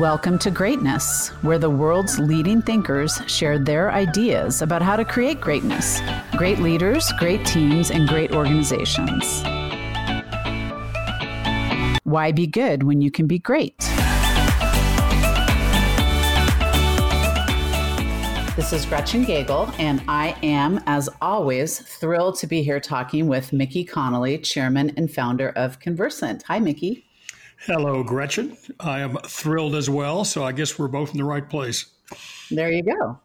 Welcome to Greatness, where the world's leading thinkers share their ideas about how to create greatness. Great leaders, great teams, and great organizations. Why be good when you can be great? This is Gretchen Gagel, and I am, as always, thrilled to be here talking with Mickey Connolly, chairman and founder of Conversant. Hi, Mickey. Hello, Gretchen. I am thrilled as well. So I guess we're both in the right place. There you go.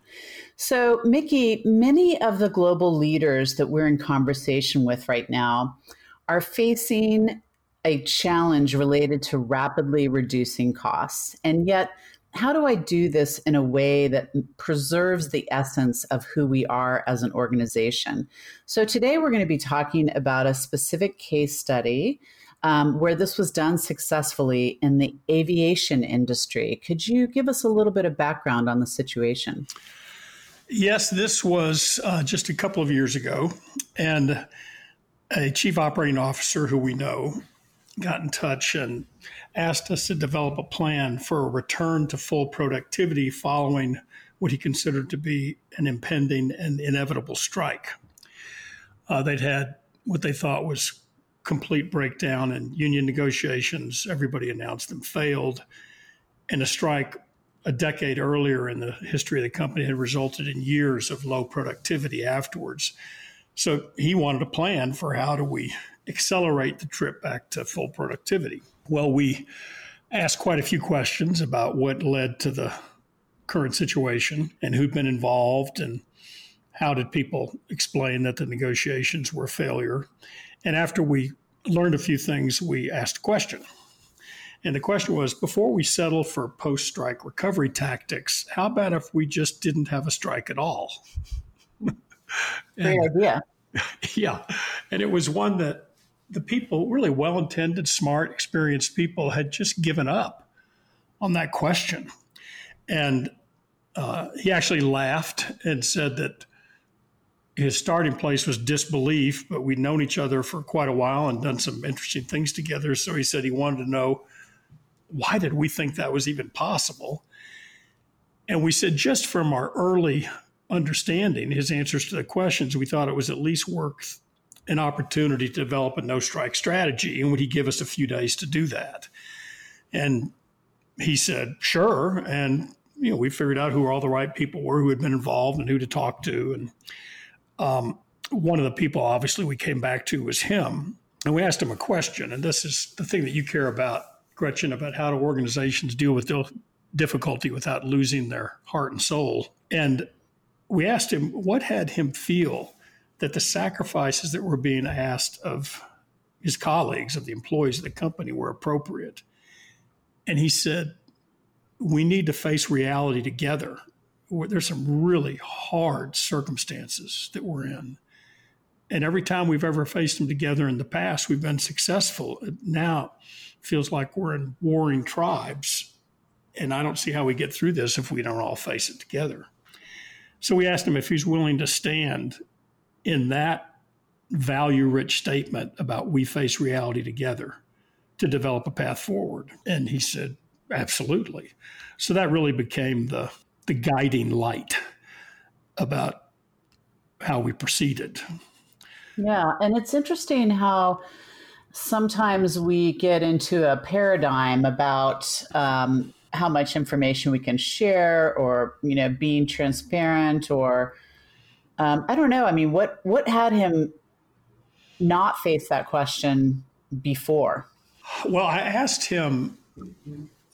So, Mickey, many of the global leaders that we're in conversation with right now are facing a challenge related to rapidly reducing costs. And yet, how do I do this in a way that preserves the essence of who we are as an organization? So, today we're going to be talking about a specific case study um, where this was done successfully in the aviation industry. Could you give us a little bit of background on the situation? Yes, this was uh, just a couple of years ago, and a chief operating officer who we know got in touch and asked us to develop a plan for a return to full productivity following what he considered to be an impending and inevitable strike. Uh, they'd had what they thought was complete breakdown in union negotiations. Everybody announced them failed. And a strike a decade earlier in the history of the company had resulted in years of low productivity afterwards. So he wanted a plan for how do we accelerate the trip back to full productivity. Well, we asked quite a few questions about what led to the current situation and who'd been involved and how did people explain that the negotiations were a failure. And after we learned a few things, we asked a question. And the question was before we settle for post strike recovery tactics, how about if we just didn't have a strike at all? Great idea. Yeah. And it was one that the people, really well intended, smart, experienced people, had just given up on that question. And uh, he actually laughed and said that his starting place was disbelief, but we'd known each other for quite a while and done some interesting things together. So he said he wanted to know why did we think that was even possible? And we said just from our early understanding, his answers to the questions, we thought it was at least worth an opportunity to develop a no strike strategy. And would he give us a few days to do that? And he said, sure. And, you know, we figured out who all the right people were who had been involved and who to talk to. And um, one of the people, obviously, we came back to was him. And we asked him a question. And this is the thing that you care about, Gretchen, about how do organizations deal with difficulty without losing their heart and soul. And we asked him what had him feel that the sacrifices that were being asked of his colleagues, of the employees of the company, were appropriate. And he said, We need to face reality together there's some really hard circumstances that we're in. And every time we've ever faced them together in the past, we've been successful. Now feels like we're in warring tribes. And I don't see how we get through this if we don't all face it together. So we asked him if he's willing to stand in that value rich statement about we face reality together to develop a path forward. And he said, absolutely. So that really became the the guiding light about how we proceeded. Yeah, and it's interesting how sometimes we get into a paradigm about um, how much information we can share, or you know, being transparent, or um, I don't know. I mean, what what had him not face that question before? Well, I asked him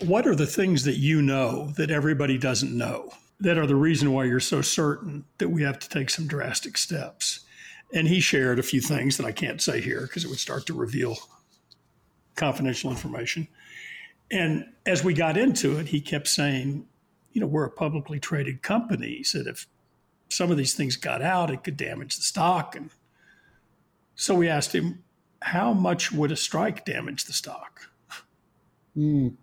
what are the things that you know that everybody doesn't know that are the reason why you're so certain that we have to take some drastic steps? And he shared a few things that I can't say here because it would start to reveal confidential information. And as we got into it, he kept saying, you know, we're a publicly traded company. He said if some of these things got out, it could damage the stock. And so we asked him, how much would a strike damage the stock? Mm.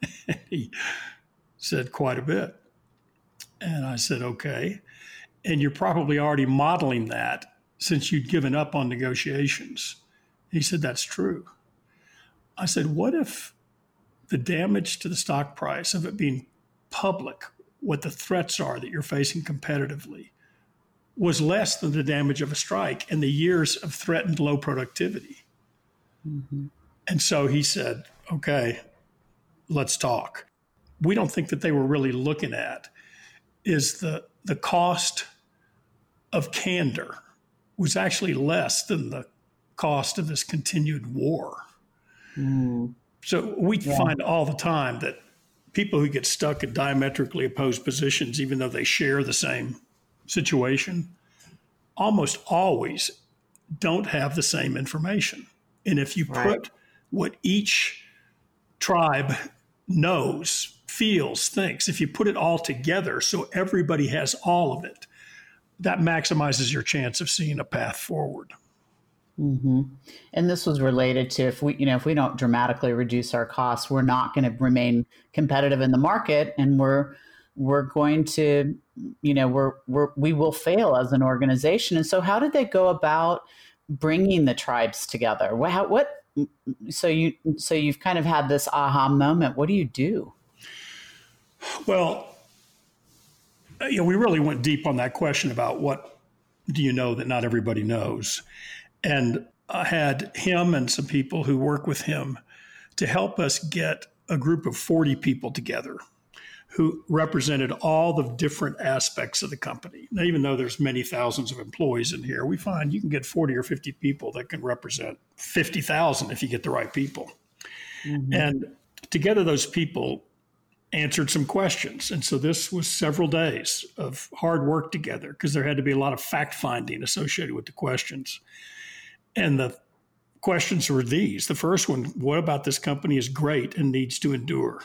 he said, Quite a bit. And I said, Okay. And you're probably already modeling that since you'd given up on negotiations. He said, That's true. I said, What if the damage to the stock price of it being public, what the threats are that you're facing competitively, was less than the damage of a strike and the years of threatened low productivity. Mm-hmm. And so he said, okay, let's talk. We don't think that they were really looking at is the, the cost of candor was actually less than the cost of this continued war. Mm. So we yeah. find all the time that people who get stuck in diametrically opposed positions, even though they share the same situation, almost always don't have the same information. And if you right. put what each tribe knows, feels, thinks, if you put it all together so everybody has all of it, that maximizes your chance of seeing a path forward. Mm-hmm. And this was related to if we, you know, if we don't dramatically reduce our costs, we're not going to remain competitive in the market, and we're we're going to, you know, we're we're we will fail as an organization. And so, how did they go about bringing the tribes together? What, what? So you so you've kind of had this aha moment. What do you do? Well, you know, we really went deep on that question about what do you know that not everybody knows. And I had him and some people who work with him to help us get a group of 40 people together who represented all the different aspects of the company. Now, even though there's many thousands of employees in here, we find you can get 40 or 50 people that can represent 50,000 if you get the right people. Mm-hmm. And together, those people answered some questions. And so this was several days of hard work together because there had to be a lot of fact finding associated with the questions. And the questions were these. The first one, what about this company is great and needs to endure?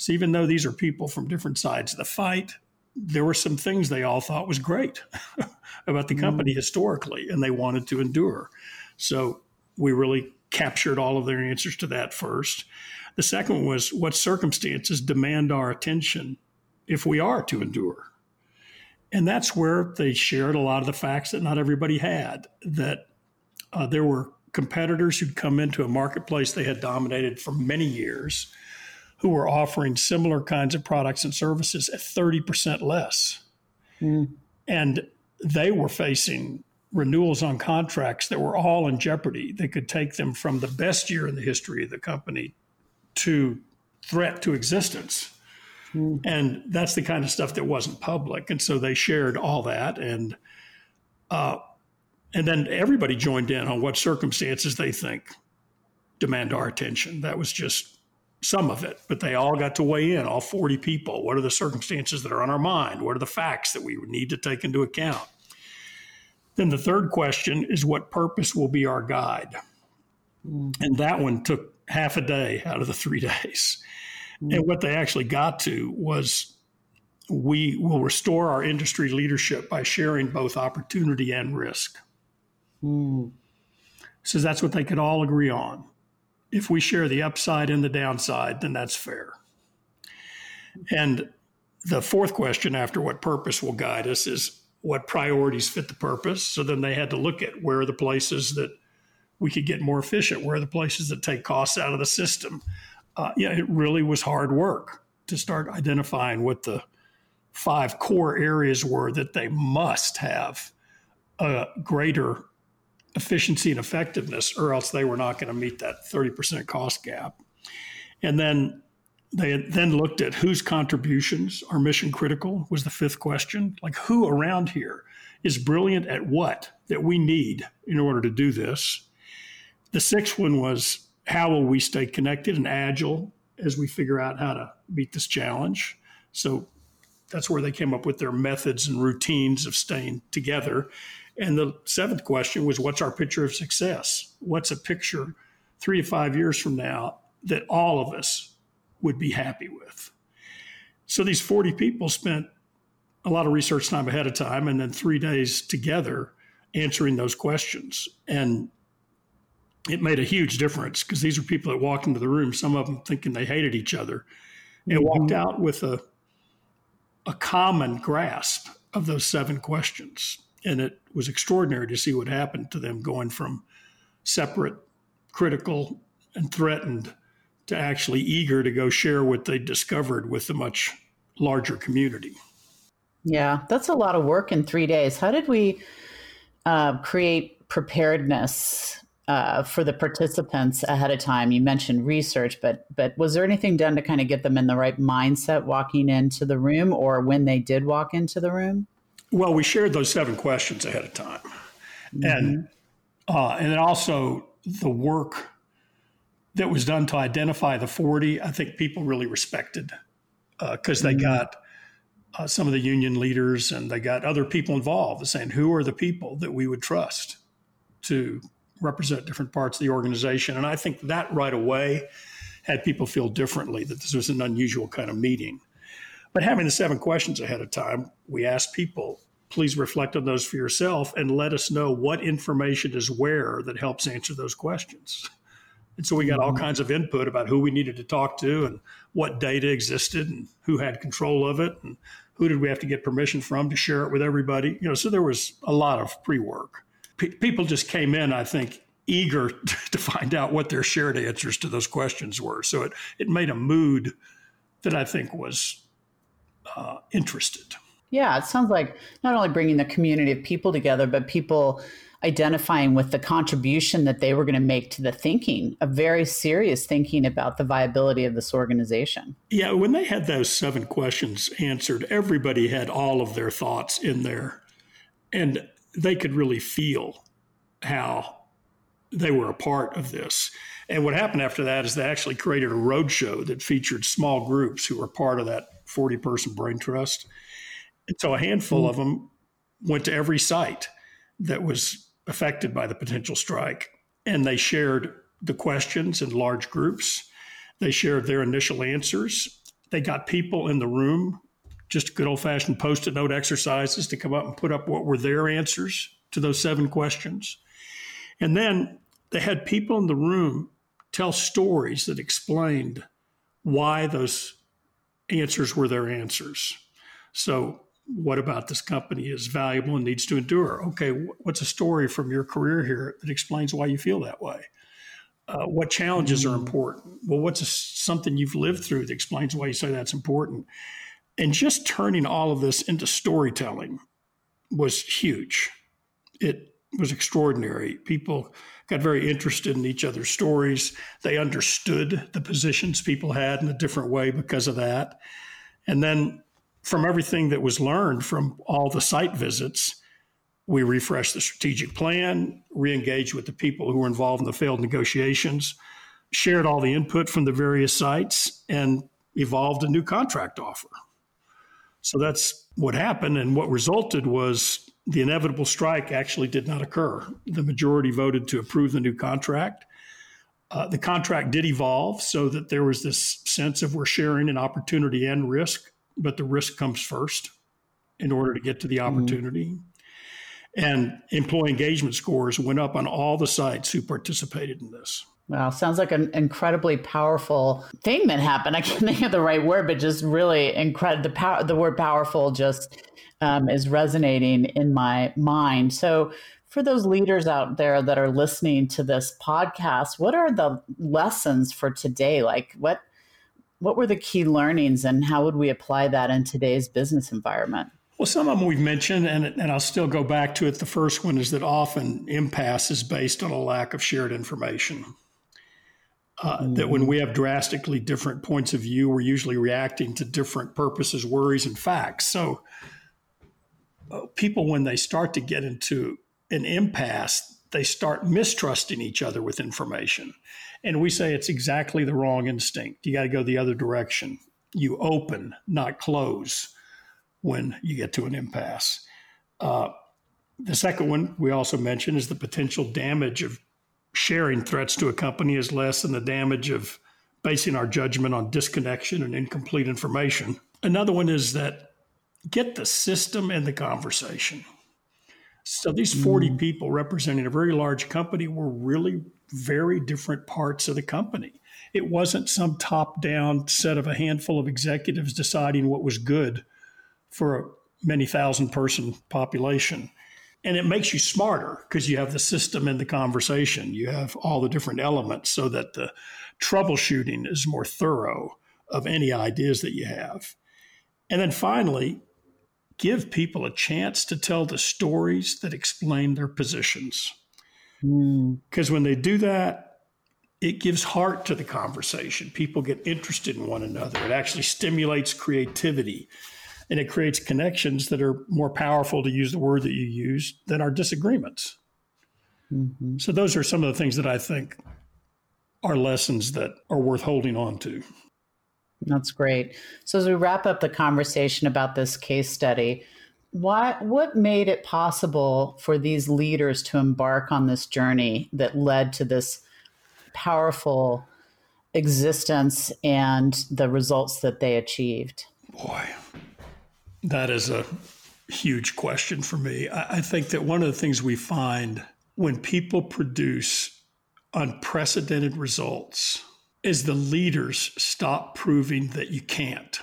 So even though these are people from different sides of the fight, there were some things they all thought was great about the company mm. historically and they wanted to endure. So we really captured all of their answers to that first. The second one was what circumstances demand our attention if we are to endure? And that's where they shared a lot of the facts that not everybody had that uh, there were competitors who'd come into a marketplace they had dominated for many years who were offering similar kinds of products and services at 30% less. Mm. And they were facing renewals on contracts that were all in jeopardy. They could take them from the best year in the history of the company to threat to existence. Mm. And that's the kind of stuff that wasn't public. And so they shared all that. And, uh, and then everybody joined in on what circumstances they think demand our attention. That was just some of it, but they all got to weigh in, all 40 people. What are the circumstances that are on our mind? What are the facts that we need to take into account? Then the third question is what purpose will be our guide? Mm. And that one took half a day out of the three days. Mm. And what they actually got to was we will restore our industry leadership by sharing both opportunity and risk. Mm. So that's what they could all agree on. If we share the upside and the downside, then that's fair. And the fourth question after what purpose will guide us is what priorities fit the purpose. So then they had to look at where are the places that we could get more efficient, where are the places that take costs out of the system. Uh, yeah, it really was hard work to start identifying what the five core areas were that they must have a greater efficiency and effectiveness, or else they were not going to meet that 30% cost gap. And then they then looked at whose contributions are mission critical, was the fifth question. Like, who around here is brilliant at what that we need in order to do this? The sixth one was how will we stay connected and agile as we figure out how to meet this challenge? So that's where they came up with their methods and routines of staying together. And the seventh question was what's our picture of success? What's a picture three to five years from now that all of us would be happy with? So these 40 people spent a lot of research time ahead of time and then three days together answering those questions. And it made a huge difference because these are people that walked into the room, some of them thinking they hated each other, and mm-hmm. walked out with a a common grasp of those seven questions. And it was extraordinary to see what happened to them going from separate, critical, and threatened to actually eager to go share what they discovered with the much larger community. Yeah, that's a lot of work in three days. How did we uh, create preparedness uh, for the participants ahead of time? You mentioned research, but but was there anything done to kind of get them in the right mindset walking into the room, or when they did walk into the room? Well, we shared those seven questions ahead of time, mm-hmm. and uh, and then also the work that was done to identify the 40, I think people really respected because uh, they mm-hmm. got uh, some of the union leaders and they got other people involved saying, who are the people that we would trust to represent different parts of the organization? And I think that right away had people feel differently that this was an unusual kind of meeting. But having the seven questions ahead of time, we asked people, please reflect on those for yourself and let us know what information is where that helps answer those questions. And so we got all mm-hmm. kinds of input about who we needed to talk to and what data existed and who had control of it and who did we have to get permission from to share it with everybody. You know, so there was a lot of pre-work. P- people just came in, I think, eager to find out what their shared answers to those questions were. So it it made a mood that I think was uh, interested. Yeah, it sounds like not only bringing the community of people together, but people identifying with the contribution that they were going to make to the thinking, a very serious thinking about the viability of this organization. Yeah, when they had those seven questions answered, everybody had all of their thoughts in there. And they could really feel how they were a part of this. And what happened after that is they actually created a roadshow that featured small groups who were part of that 40 person brain trust. And so a handful of them went to every site that was affected by the potential strike. And they shared the questions in large groups. They shared their initial answers. They got people in the room, just good old fashioned post it note exercises to come up and put up what were their answers to those seven questions. And then they had people in the room tell stories that explained why those answers were their answers. So what about this company is valuable and needs to endure? Okay, what's a story from your career here that explains why you feel that way? Uh, what challenges are mm. important? Well, what's a, something you've lived through that explains why you say that's important? And just turning all of this into storytelling was huge. It was extraordinary. People got very interested in each other's stories. They understood the positions people had in a different way because of that. And then from everything that was learned from all the site visits, we refreshed the strategic plan, re engaged with the people who were involved in the failed negotiations, shared all the input from the various sites, and evolved a new contract offer. So that's what happened. And what resulted was the inevitable strike actually did not occur. The majority voted to approve the new contract. Uh, the contract did evolve so that there was this sense of we're sharing an opportunity and risk but the risk comes first in order to get to the mm-hmm. opportunity. Mm-hmm. And employee engagement scores went up on all the sites who participated in this. Wow, sounds like an incredibly powerful thing that happened. I can't think of the right word, but just really incredible. The power, the word "powerful" just um, is resonating in my mind. So, for those leaders out there that are listening to this podcast, what are the lessons for today? Like, what what were the key learnings and how would we apply that in today's business environment? Well, some of them we've mentioned, and, and I'll still go back to it. The first one is that often impasse is based on a lack of shared information. Uh. That when we have drastically different points of view, we're usually reacting to different purposes, worries, and facts. So, uh, people, when they start to get into an impasse, they start mistrusting each other with information. And we say it's exactly the wrong instinct. You got to go the other direction. You open, not close, when you get to an impasse. Uh, the second one we also mentioned is the potential damage of sharing threats to a company is less than the damage of basing our judgment on disconnection and incomplete information. Another one is that get the system and the conversation. So these 40 mm. people representing a very large company were really very different parts of the company. It wasn't some top down set of a handful of executives deciding what was good for a many thousand person population. And it makes you smarter because you have the system in the conversation. You have all the different elements so that the troubleshooting is more thorough of any ideas that you have. And then finally, give people a chance to tell the stories that explain their positions. Because mm. when they do that, it gives heart to the conversation. People get interested in one another. It actually stimulates creativity and it creates connections that are more powerful, to use the word that you use, than our disagreements. Mm-hmm. So, those are some of the things that I think are lessons that are worth holding on to. That's great. So, as we wrap up the conversation about this case study, why, what made it possible for these leaders to embark on this journey that led to this powerful existence and the results that they achieved? Boy, that is a huge question for me. I, I think that one of the things we find when people produce unprecedented results is the leaders stop proving that you can't.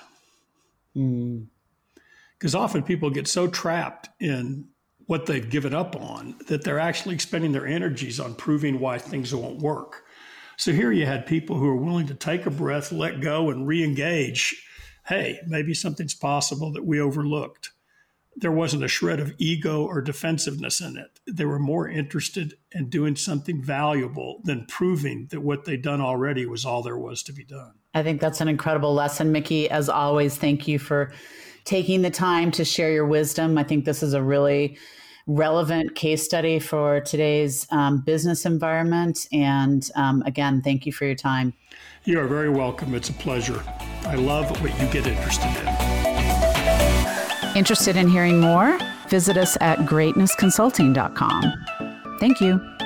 Because mm. often people get so trapped in what they've given up on that they're actually expending their energies on proving why things won't work. So here you had people who are willing to take a breath, let go, and re engage hey, maybe something's possible that we overlooked. There wasn't a shred of ego or defensiveness in it. They were more interested in doing something valuable than proving that what they'd done already was all there was to be done. I think that's an incredible lesson, Mickey. As always, thank you for taking the time to share your wisdom. I think this is a really relevant case study for today's um, business environment. And um, again, thank you for your time. You are very welcome. It's a pleasure. I love what you get interested in. Interested in hearing more? Visit us at greatnessconsulting.com. Thank you.